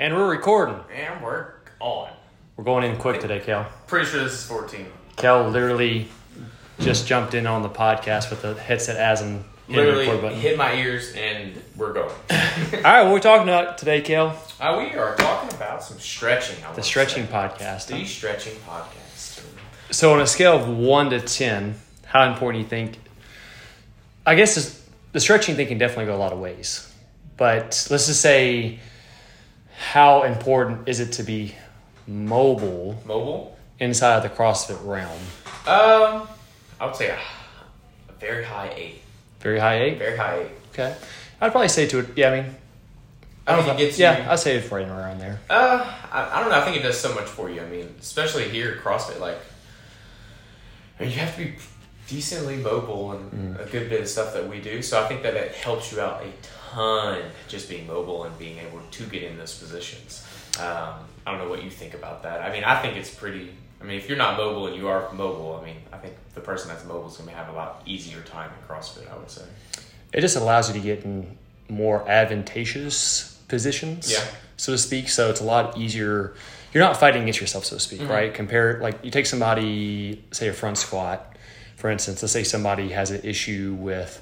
And we're recording. And we're on. We're going in quick today, Cal. Pretty sure this is 14. Cal literally just jumped in on the podcast with the headset as and Literally hit my ears and we're going. All right, what are we talking about today, Cal? uh, we are talking about some stretching. I The stretching say. podcast. The stretching podcast. So, on a scale of one to ten, how important do you think? I guess this, the stretching thing can definitely go a lot of ways, but let's just say, how important is it to be mobile Mobile? inside of the CrossFit realm? Um, I would say a, a very high eight. Very high eight. Very high eight. Okay, I'd probably say to it. Yeah, I mean, I don't think know. it yeah, you. I'd say it's right around there. Uh, I, I don't know. I think it does so much for you. I mean, especially here at CrossFit, like, I mean, you have to be decently mobile and Mm. a good bit of stuff that we do. So I think that it helps you out a ton just being mobile and being able to get in those positions. Um, I don't know what you think about that. I mean, I think it's pretty. I mean, if you're not mobile and you are mobile, I mean, I think the person that's mobile is going to have a lot easier time in CrossFit. I would say. It just allows you to get in more advantageous positions, Yeah. so to speak. So it's a lot easier. You're not fighting against yourself, so to speak, Mm-hmm. right? Compare like you take somebody, say a front squat, for instance. Let's say somebody has an issue with,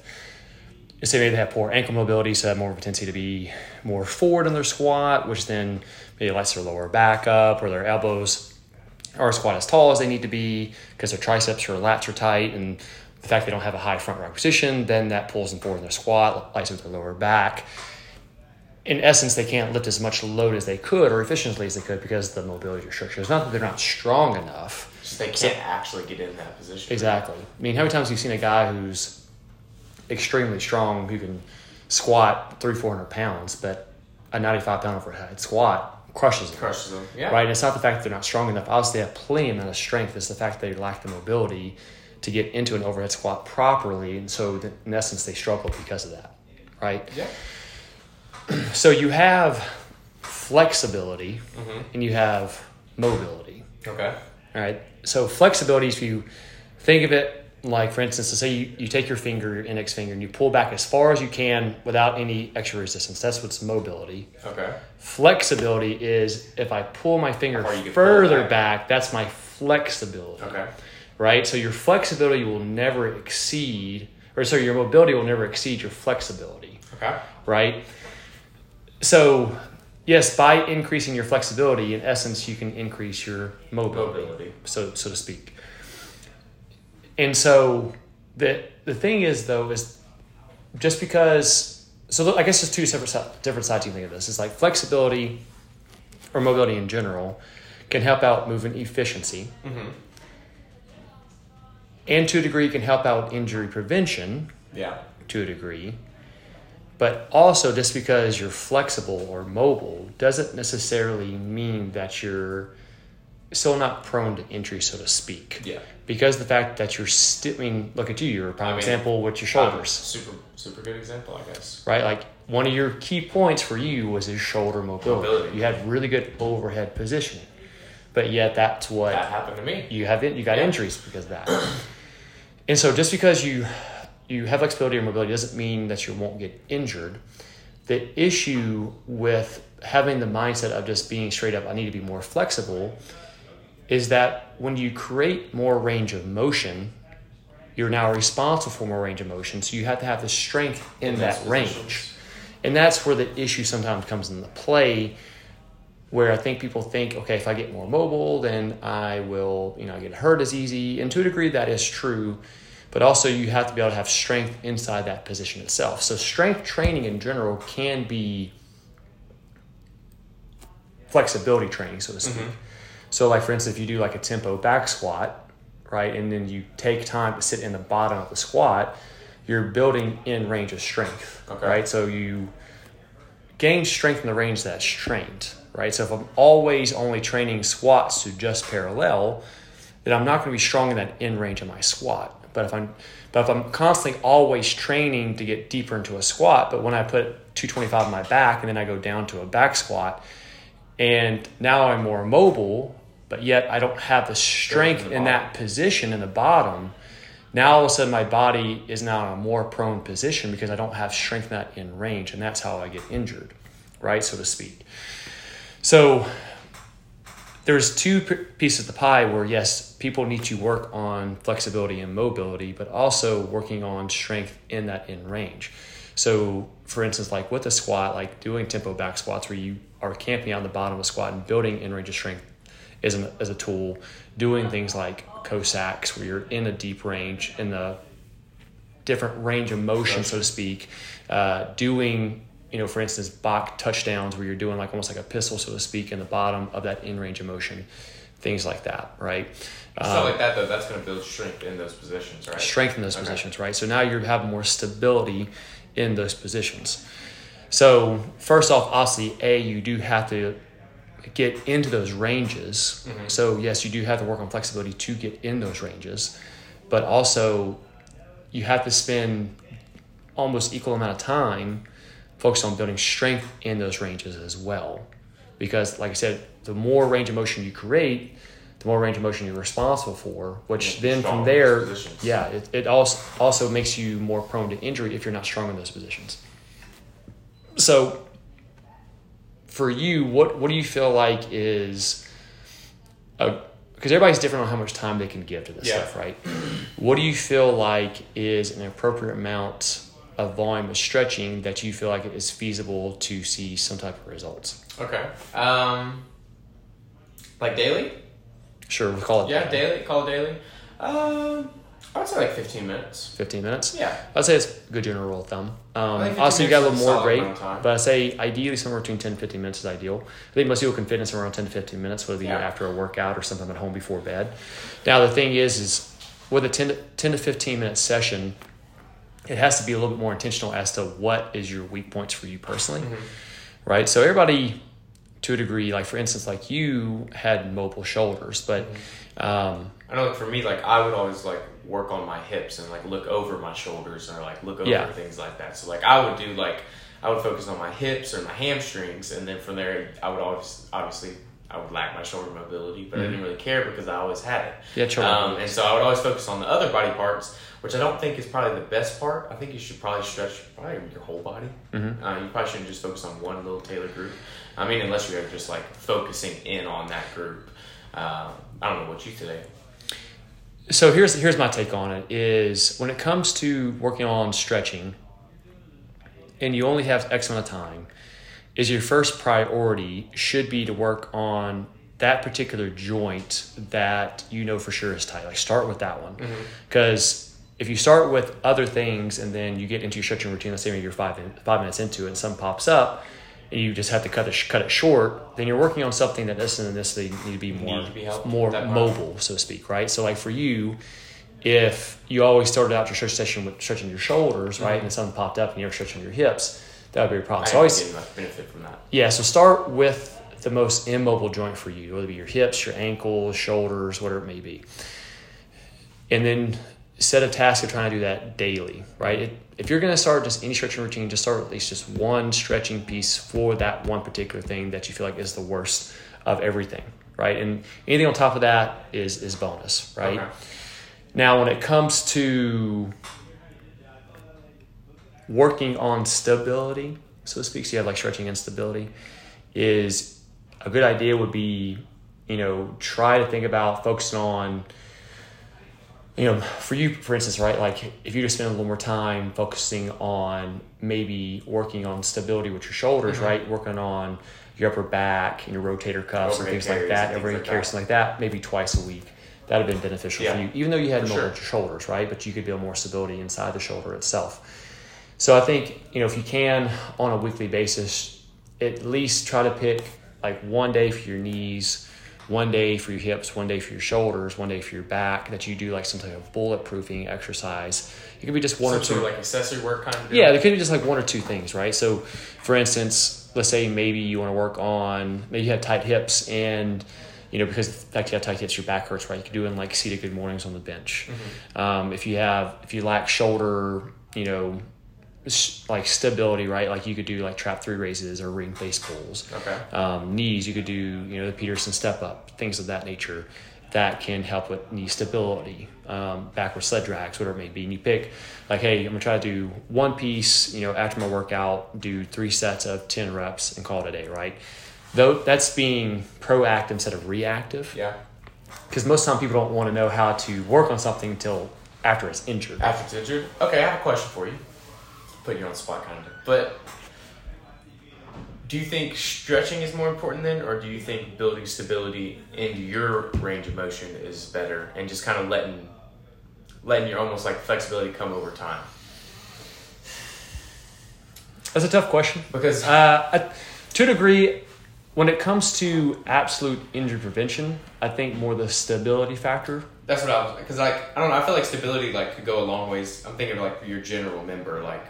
say maybe they have poor ankle mobility, so they have more of a tendency to be more forward in their squat, which then maybe lets their lower back up or their elbows or squat as tall as they need to be because their triceps or lats are tight and the fact they don't have a high front rack position, then that pulls them forward in their squat, lights with their lower back. In essence, they can't lift as much load as they could or efficiently as they could because the mobility restriction. It's not that they're not strong enough. Just they can't actually get in that position. Exactly. I mean, how many times have you seen a guy who's extremely strong who can squat three, four hundred pounds, but a ninety-five pound overhead squat crushes them. Crushes them. Yeah. Right? And it's not the fact that they're not strong enough. Obviously, they have plenty amount of strength. It's the fact that they lack the mobility to get into an overhead squat properly. And so, in essence, they struggle because of that. Right? Yeah. So, you have flexibility Mhm. and you have mobility. Okay. All right. So, flexibility, if you think of it like, for instance, let's say you, you take your finger, your index finger, and you pull back as far as you can without any extra resistance. That's what's mobility. Okay. Flexibility is if I pull my finger you can pull it further back. back. that's my flexibility. Okay. Right? So your flexibility will never exceed, or sorry, your mobility will never exceed your flexibility. Okay. Right? So, yes, by increasing your flexibility, in essence, you can increase your mobility, Mobility. so so to speak. And so the the thing is though is just because so I guess there's two separate different sides you think of this. It's like flexibility or mobility in general can help out movement efficiency, Mm-hmm. and to a degree can help out injury prevention Yeah. to a degree. But also, just because you're flexible or mobile doesn't necessarily mean that you're still not prone to injury, so to speak. Yeah. Because the fact that you're still, I mean, look at you, you're a prime I mean, example with your shoulders, super, super good example, I guess. right? Like one of your key points for you was his shoulder mobility. Mobility. You had really good overhead positioning, but yet that's what That happened to me. you have you got Yeah. injuries because of that. and so just because you you have flexibility or mobility doesn't mean that you won't get injured. The issue with having the mindset of just being straight up, I need to be more flexible, is that when you create more range of motion, you're now responsible for more range of motion. So you have to have the strength in, that those range. And that's where the issue sometimes comes into play, where I think people think, okay, if I get more mobile, then I will, you know, get hurt as easy. And to a degree, that is true. But also, you have to be able to have strength inside that position itself. So, strength training in general can be flexibility training, so to speak. So, like for instance, if you do like a tempo back squat, right, and then you take time to sit in the bottom of the squat, you're building in range of strength, Okay. right? So you gain strength in the range that's trained, right? So if I'm always only training squats to just parallel, then I'm not going to be strong in that in range of my squat. But if I'm but if I'm constantly always training to get deeper into a squat, but when I put 225 on my back and then I go down to a back squat, and now I'm more mobile, but yet I don't have the strength the in that position in the bottom. Now all of a sudden my body is now in a more prone position because I don't have strength in that in range, and that's how I get injured, right, so to speak. So there's two pieces of the pie where yes, people need to work on flexibility and mobility, but also working on strength in that in range. So, for instance, like with a squat, like doing tempo back squats where you are camping on the bottom of a squat and building in range of strength is, an, is a tool. Doing things like Cossacks where you're in a deep range in the different range of motion, so to speak. Uh, doing you know, for instance, Bach touchdowns where you're doing like almost like a pistol, so to speak, in the bottom of that in range of motion, things like that, right? Stuff um, like that, though, that's going to build strength in those positions, right? Strength in those okay. positions, right? So now you have more stability in those positions. So, first off, obviously, A, you do have to get into those ranges. Mm-hmm. So, yes, you do have to work on flexibility to get in those ranges, but also you have to spend almost equal amount of time focused on building strength in those ranges as well. Because, like I said, the more range of motion you create, the more range of motion you're responsible for, which yeah, then from there, yeah, it, it also, also makes you more prone to injury if you're not strong in those positions. So, for you, what, what do you feel like is a because everybody's different on how much time they can give to this yeah. stuff, right? What do you feel like is an appropriate amount of volume of stretching that you feel like it is feasible to see some type of results. Okay. Um, like daily? Sure, we'll call it. Yeah, daily. daily. Call it daily. Um, I would say like 15 minutes. 15 minutes? Yeah. I'd say it's a good general rule of thumb. Um, obviously, you got a little more great, but I say ideally somewhere between 10 15 minutes is ideal. I think most people can fit in somewhere around 10 to 15 minutes, whether yeah. You're after a workout or sometime at home before bed. Now, the thing is, is with a 10 to, 10 to 15 minute session, it has to be a little bit more intentional as to what is your weak points for you personally, mm-hmm. right? So everybody, to a degree, like for instance, like you had mobile shoulders, but mm-hmm. um, I know for me, like I would always like work on my hips and like look over my shoulders or like look over yeah. things like that. So like I would do like I would focus on my hips or my hamstrings, and then from there I would always obviously I would lack my shoulder mobility, but mm-hmm. I didn't really care because I always had it. Yeah, um, and so I would always focus on the other body parts which I don't think is probably the best part. I think you should probably stretch probably your whole body. Mm-hmm. Uh, you probably shouldn't just focus on one little tailored group. I mean, unless you're just like focusing in on that group. Um, I don't know what you today. So here's here's my take on it: is when it comes to working on stretching, and you only have X amount of time, is your first priority should be to work on that particular joint that you know for sure is tight. Like start with that one because. Mm-hmm if you start with other things and then you get into your stretching routine, let's say maybe you're five five minutes into it and something pops up, and you just have to cut it cut it short, then you're working on something that doesn't necessarily need to be more to be more mobile, so to speak, right? So like for you, if you always started out your stretch session with stretching your shoulders, right, mm-hmm. and something popped up and you're stretching your hips, that would be a problem. I so always much benefit from that. Yeah, so start with the most immobile joint for you, whether it be your hips, your ankles, shoulders, whatever it may be. And then set a task of trying to do that daily, right? It, if you're going to start just any stretching routine, just start at least just one stretching piece for that one particular thing that you feel like is the worst of everything, right? And anything on top of that is is bonus, right? Okay. Now, when it comes to working on stability, so to speak, so you have like stretching and stability, is a good idea would be, you know, try to think about focusing on you know, for you, for instance, right? Like if you just spend a little more time focusing on maybe working on stability with your shoulders, mm-hmm. right? Working on your upper back and your rotator cuffs overhead and things like that, every like carries, something like that, maybe twice a week. That'd have been beneficial yeah. for you, even though you had no sure. shoulders, right? But you could build more stability inside the shoulder itself. So I think, you know, if you can on a weekly basis, at least try to pick like one day for your knees, one day for your hips, one day for your shoulders, one day for your back, that you do like some type of bulletproofing exercise. It could be just one some or two. Sort of like accessory work kind of? Yeah, it could be just like one or two things, right? So, for instance, let's say maybe you want to work on, maybe you have tight hips and you know, because the fact you have tight hips, your back hurts, right? You can do in like seated good mornings on the bench. Mm-hmm. Um, if you have, if you lack shoulder, you know, like stability, right? Like you could do like trap three raises or ring face pulls. Okay. Um, knees, you could do you know the Peterson step up, things of that nature. That can help with knee stability, um, backward sled drags, whatever it may be. And you pick like, hey, I'm gonna try to do one piece. You know, after my workout, do three sets of ten reps and call it a day, right? though that's being proactive instead of reactive. Yeah. Because most time people don't want to know how to work on something until after it's injured. After it's injured. Okay, I have a question for you. Put you on the spot, kind of. But do you think stretching is more important then, or do you think building stability into your range of motion is better, and just kind of letting letting your almost like flexibility come over time? That's a tough question. Because Uh, I, to a degree, when it comes to absolute injury prevention, I think more the stability factor. That's what I was because like I don't know I feel like stability like could go a long ways. I'm thinking of like your general member like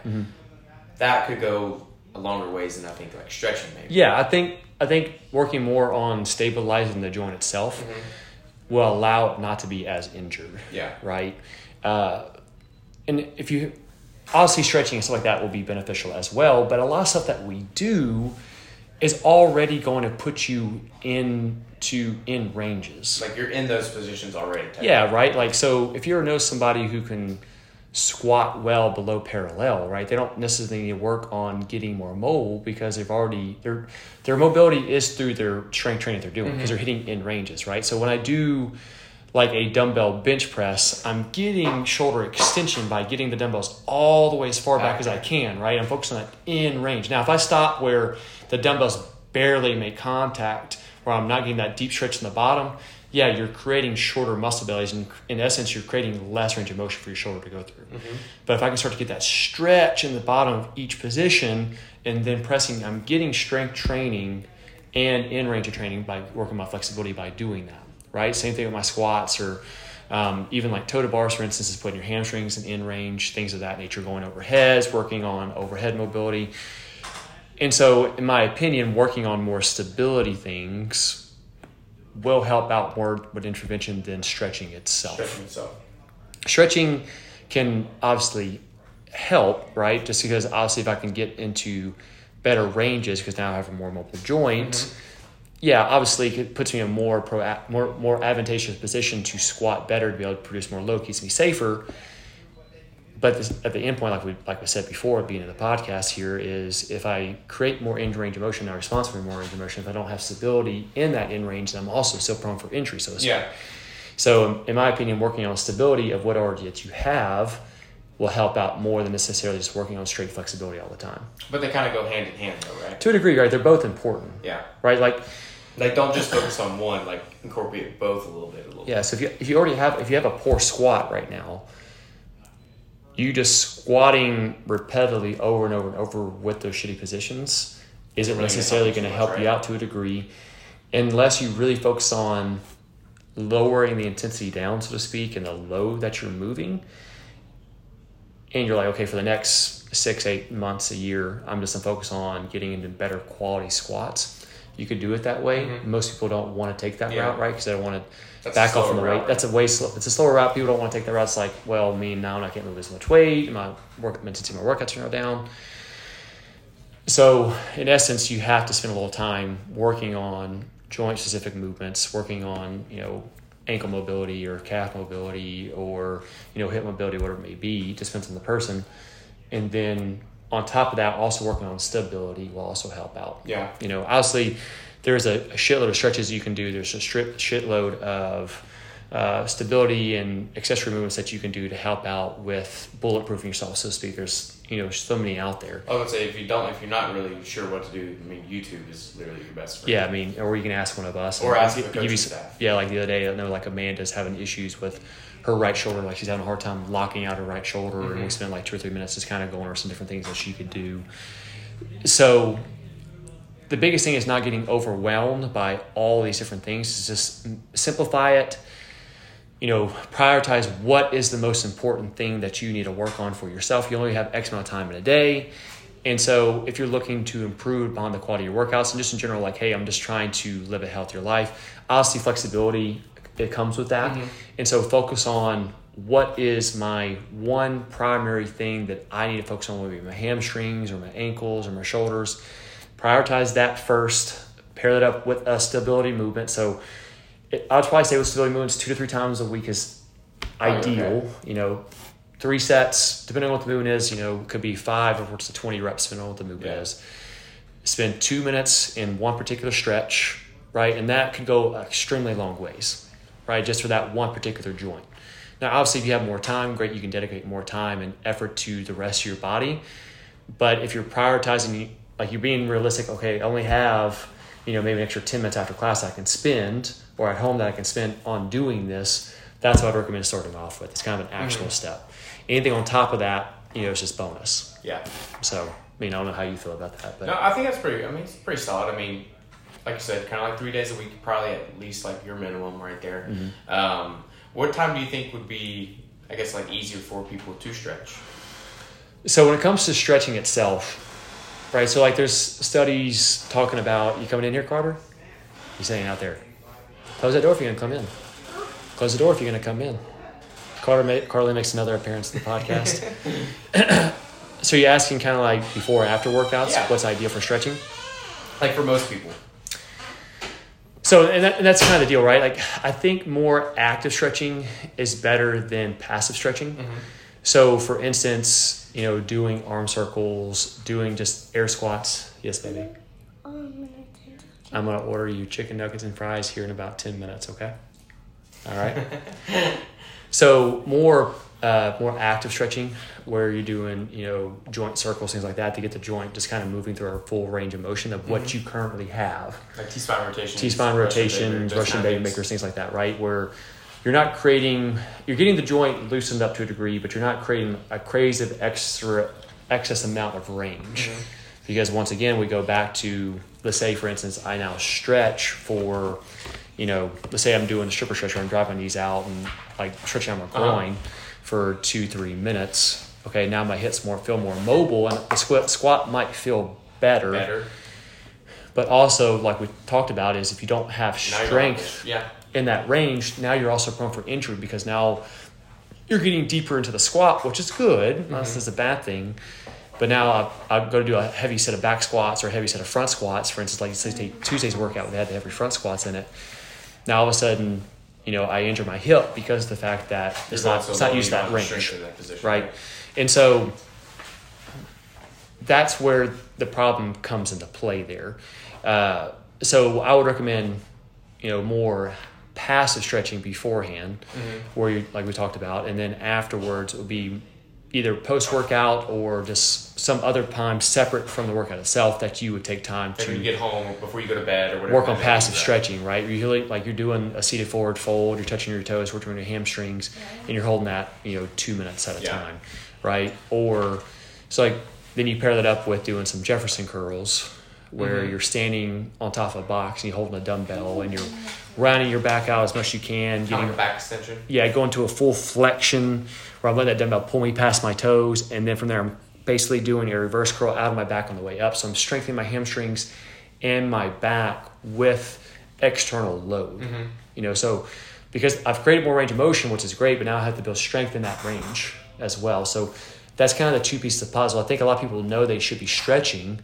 that could go a longer ways than I think like stretching maybe. Yeah, I think I think working more on stabilizing the joint itself will allow it not to be as injured. Yeah. Right. Uh, and if you obviously stretching and stuff like that will be beneficial as well, but a lot of stuff that we do is already going to put you into in ranges. Like you're in those positions already. Yeah, right. Like so, if you know somebody who can squat well below parallel, right? They don't necessarily need to work on getting more mobile because they've already their their mobility is through their strength training they're doing because mm-hmm. they're hitting in ranges, right? So when I do like a dumbbell bench press, I'm getting shoulder extension by getting the dumbbells all the way as far back as I can, right? I'm focusing on that in range. Now, if I stop where the dumbbells barely make contact, where I'm not getting that deep stretch in the bottom, yeah, you're creating shorter muscle bellies, and in essence, you're creating less range of motion for your shoulder to go through. Mm-hmm. But if I can start to get that stretch in the bottom of each position, and then pressing, I'm getting strength training and in range of training by working my flexibility by doing that. Right. Same thing with my squats or um, even like toe to bars, for instance, is putting your hamstrings in end range, things of that nature, going overheads, working on overhead mobility. And so, in my opinion, working on more stability things will help out more with intervention than stretching itself. Stretching itself. Stretching can obviously help, right? Just because obviously, if I can get into better ranges, because now I have a more mobile joint, yeah, obviously it puts me in a more pro, more more advantageous position to squat better, to be able to produce more load, keeps me safer. But this, at the end point, like we like we said before, being in the podcast here, is if I create more in range of motion, I'm responsible for more range of motion. If I don't have stability in that in range, then I'm also still prone for injury. So to speak. Yeah. So, in my opinion, working on stability of what already that you have will help out more than necessarily just working on straight flexibility all the time. But they kind of go hand in hand though, right? To a degree, right? They're both important, Yeah. right? Like, Like don't just focus on one. Like incorporate both a little bit. A little. yeah. So if you if you already have if you have a poor squat right now, you just squatting repetitively over and over and over with those shitty positions isn't Really necessarily going to help you out to a degree, unless you really focus on lowering the intensity down, so to speak, and the load that you're moving. And you're like, okay, for the next six, eight months, a year, I'm just gonna focus on getting into better quality squats. You could do it that way. Most people don't want to take that Mm-hmm. Yeah. route, right? Because they don't want to back off from the route, weight. That's a way slow. It's a slower route. People don't want to take that route. It's like, well, me now I can't move as much weight. My work intensity, my workouts are now down. So, in essence, you have to spend a little time working on joint specific movements, working on, you know, ankle mobility or calf mobility or, you know, hip mobility, whatever it may be, just depends on the person. And then on top of that, also working on stability will also help out. Yeah. You know, obviously, there's a, a shitload of stretches you can do. There's a strip, shitload of uh, stability and accessory movements that you can do to help out with bulletproofing yourself, so to speak. There's you know so many out there. I would say if you don't, if you're not really sure what to do, I mean, YouTube is literally your best friend. Yeah, I mean, or you can ask one of us, Or ask the give you coaching staff. Yeah, like the other day, I know like Amanda's having issues with her right shoulder, like she's having a hard time locking out her right shoulder, and Mm-hmm. we spent like two or three minutes just kind of going over some different things that she could do. So, the biggest thing is not getting overwhelmed by all these different things. Is just simplify it. You know, prioritize what is the most important thing that you need to work on for yourself. You only have X amount of time in a day. And so, if you're looking to improve upon the quality of your workouts and just in general, like, hey, I'm just trying to live a healthier life, obviously, flexibility, it comes with that. Mm-hmm. And so, focus on what is my one primary thing that I need to focus on, whether it be my hamstrings or my ankles or my shoulders. Prioritize that first, pair that up with a stability movement. So, it, I'd probably say with stability movements, two to three times a week is oh, ideal. okay. You know, three sets, depending on what the movement is, you know, could be five or up to 20 reps, depending on what the movement Yeah. is. spend two minutes in one particular stretch, right? And that can go extremely long ways, right? Just for that one particular joint. Now, obviously, if you have more time, great, you can dedicate more time and effort to the rest of your body. But if you're prioritizing, like you're being realistic, okay, I only have, you know, maybe an extra 10 minutes after class I can spend or at home that I can spend on doing this, that's what I'd recommend starting off with. It's kind of an actual mm-hmm. step. Anything on top of that, you know, it's just bonus. Yeah. So, I mean, I don't know how you feel about that, but no, I think that's pretty. I mean, it's pretty solid. I mean, like you said, kind of like three days a week, probably at least like your minimum right there. Mm-hmm. Um, what time do you think would be, I guess, like easier for people to stretch? So when it comes to stretching itself, right? So like there's studies talking about you coming in here, Carter. You saying out there? Close that door if you're gonna come in. Close the door if you're gonna come in. Carter, Carly makes another appearance in the podcast. so you're asking kind of like before or after workouts, yeah. what's ideal for stretching? Like for most people. So, and, that, and, that's kind of the deal, right? Like, I think more active stretching is better than passive stretching. Mm-hmm. So, for instance, you know, doing arm circles, doing just air squats. Yes, baby. I'm going to order you chicken nuggets and fries here in about 10 minutes, okay? All right. so, more uh, more active stretching where you're doing you know joint circles things like that to get the joint just kind of moving through a full range of motion of what mm-hmm. you currently have like t-spine rotations t-spine rotations russian baby makers things like that right where you're not creating you're getting the joint loosened up to a degree but you're not creating a crazy extra excess amount of range mm-hmm. because once again we go back to let's say for instance i now stretch for you know let's say i'm doing the stripper stretch where i'm driving knees out and like stretching out my uh-huh. groin uh-huh for two, three minutes. Okay, now my hips more feel more mobile, and the squat squat might feel better. Better. But also, like we talked about, is if you don't have strength yeah. in that range, now you're also prone for injury because now you're getting deeper into the squat, which is good. Mm-hmm. Not a bad thing. But now I, I go to do a heavy set of back squats or a heavy set of front squats. For instance, like Tuesday's workout, we had the heavy front squats in it. Now all of a sudden you know, I injure my hip because of the fact that it's not, it's not used that range, that position, right? right? And so that's where the problem comes into play there. Uh, so I would recommend, you know, more passive stretching beforehand, mm-hmm. where you like we talked about, and then afterwards it would be either post workout or just some other time separate from the workout itself that you would take time to you get home before you go to bed or whatever. Work on passive stretching, right? Usually, like you're doing a seated forward fold, you're touching your toes, working on your hamstrings, and you're holding that, you know, two minutes at a yeah. time, right? Or so like then you pair that up with doing some Jefferson curls, where mm-hmm. you're standing on top of a box and you're holding a dumbbell and you're rounding your back out as much as you can, getting a back extension. Yeah, going to a full flexion where I'm letting that dumbbell pull me past my toes, and then from there I'm basically doing a reverse curl out of my back on the way up. So I'm strengthening my hamstrings and my back with external load. Mm-hmm. You know, so because I've created more range of motion, which is great, but now I have to build strength in that range as well. So that's kind of the two pieces of puzzle. I think a lot of people know they should be stretching,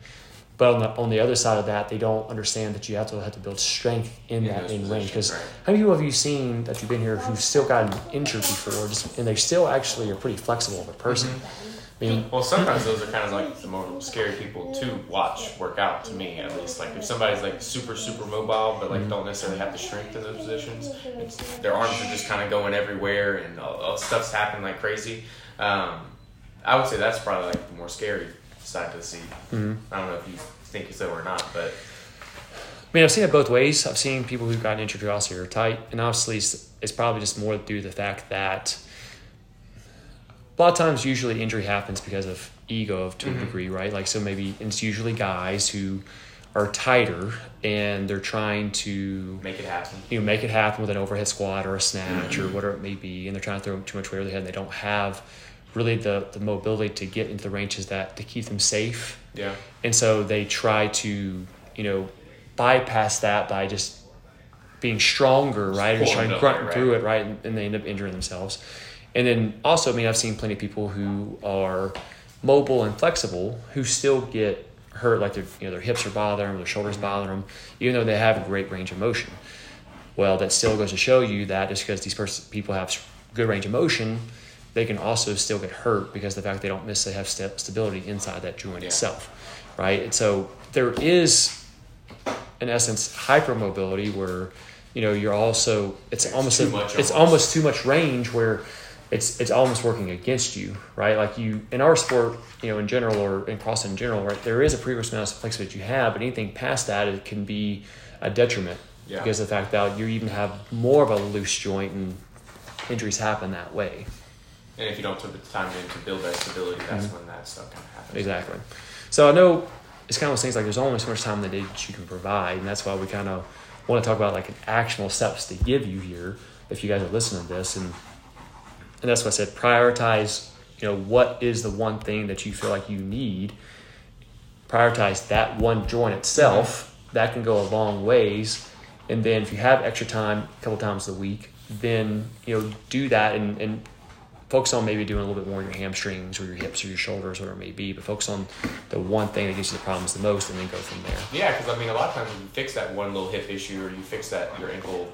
but on the on the other side of that, they don't understand that you have to have to build strength in, in that in range. Because right. how many people have you seen that you've been here who've still gotten injured before, just, and they still actually are pretty flexible of a person. Mm-hmm. I mean, well, sometimes those are kind of like the more scary people to watch work out. To me, at least, like if somebody's like super super mobile, but like mm-hmm. don't necessarily have the strength in those positions, their arms are just kind of going everywhere and all, all stuff's happening like crazy. Um, I would say that's probably like the more scary side to see. Mm-hmm. I don't know if you think so or not, but. I mean, I've seen it both ways. I've seen people who've gotten injured who also are tight, and obviously it's probably just more due to the fact that a lot of times, usually injury happens because of ego to mm-hmm. a degree, right? Like, so maybe it's usually guys who are tighter and they're trying to make it happen. You know, make it happen with an overhead squat or a snatch mm-hmm. or whatever it may be, and they're trying to throw too much weight over their head. And they don't have really the, the mobility to get into the ranges that to keep them safe. Yeah. And so they try to, you know, bypass that by just being stronger, right? Or trying to grunt right. through it, right? And, and they end up injuring themselves. And then also, I mean, I've seen plenty of people who are mobile and flexible who still get hurt, like their you know their hips are bothering them, their shoulders bother them, even though they have a great range of motion. Well, that still goes to show you that just because these pers- people have good range of motion, they can also still get hurt because the fact they don't necessarily have st- stability inside that joint yeah. itself, right? And so there is, in essence, hypermobility where you know you're also it's It's almost too a- much it's almost. almost too much range where it's it's almost working against you, right? Like you in our sport, you know, in general or in CrossFit in general, right? There is a previous amount of flexibility you have, but anything past that it can be a detriment Yeah. because of the fact that you even have more of a loose joint and injuries happen that way. And if you don't take the time in to build that stability, that's when that stuff kind of happens. Mm-hmm. Exactly. So I know it's kind of those things like there's only so much time in the day that you can provide, and that's why we kind of want to talk about like actionable steps to give you here if you guys are listening to this, and and that's why I said prioritize. You know what is the one thing that you feel like you need. Prioritize that one joint itself. That can go a long ways, and then if you have extra time, a couple times a week, then you know do that and and focus on maybe doing a little bit more on your hamstrings or your hips or your shoulders, whatever it may be, but focus on the one thing that gives you the problems the most and then go from there. Yeah, because I mean, a lot of times when you fix that one little hip issue or you fix that your ankle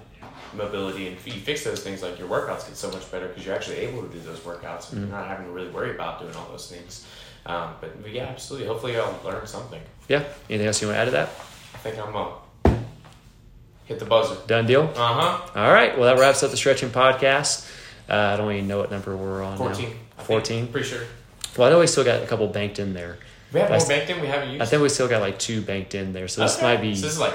mobility and you fix those things, like your workouts get so much better because you're actually able to do those workouts and you're not having to really worry about doing all those things. Um, but, but yeah, absolutely. Hopefully, I'll learn something. Yeah. Anything else you want to add to that? I think I'm uh, hit the buzzer. Done deal? Uh huh. All right. Well, that wraps up the stretching podcast. Uh, I don't even know what number we're on Fourteen. now. 14? Pretty sure. Well, I know we still got a couple banked in there. We have I more s- banked in. We haven't used. I think we still got like two banked in there. So this might be, So this is like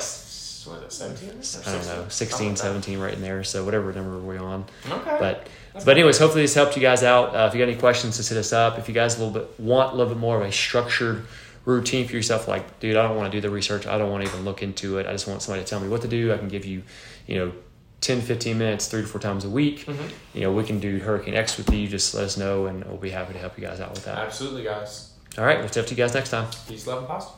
what is it, seventeen? I don't know, 16, 17 right in there. So whatever number we're on. Okay. But That's but anyways, hopefully this helped you guys out. Uh, if you got any questions, just hit us up. If you guys a little bit want a little bit more of a structured routine for yourself, like dude, I don't want to do the research. I don't want to even look into it. I just want somebody to tell me what to do. I can give you, you know, 10, 15 minutes, three to four times a week. Mhm. You know, we can do Hurricane X with you. Just let us know, and we'll be happy to help you guys out with that. Absolutely, guys. All right, we'll talk to you guys next time. Peace, love, and pasta.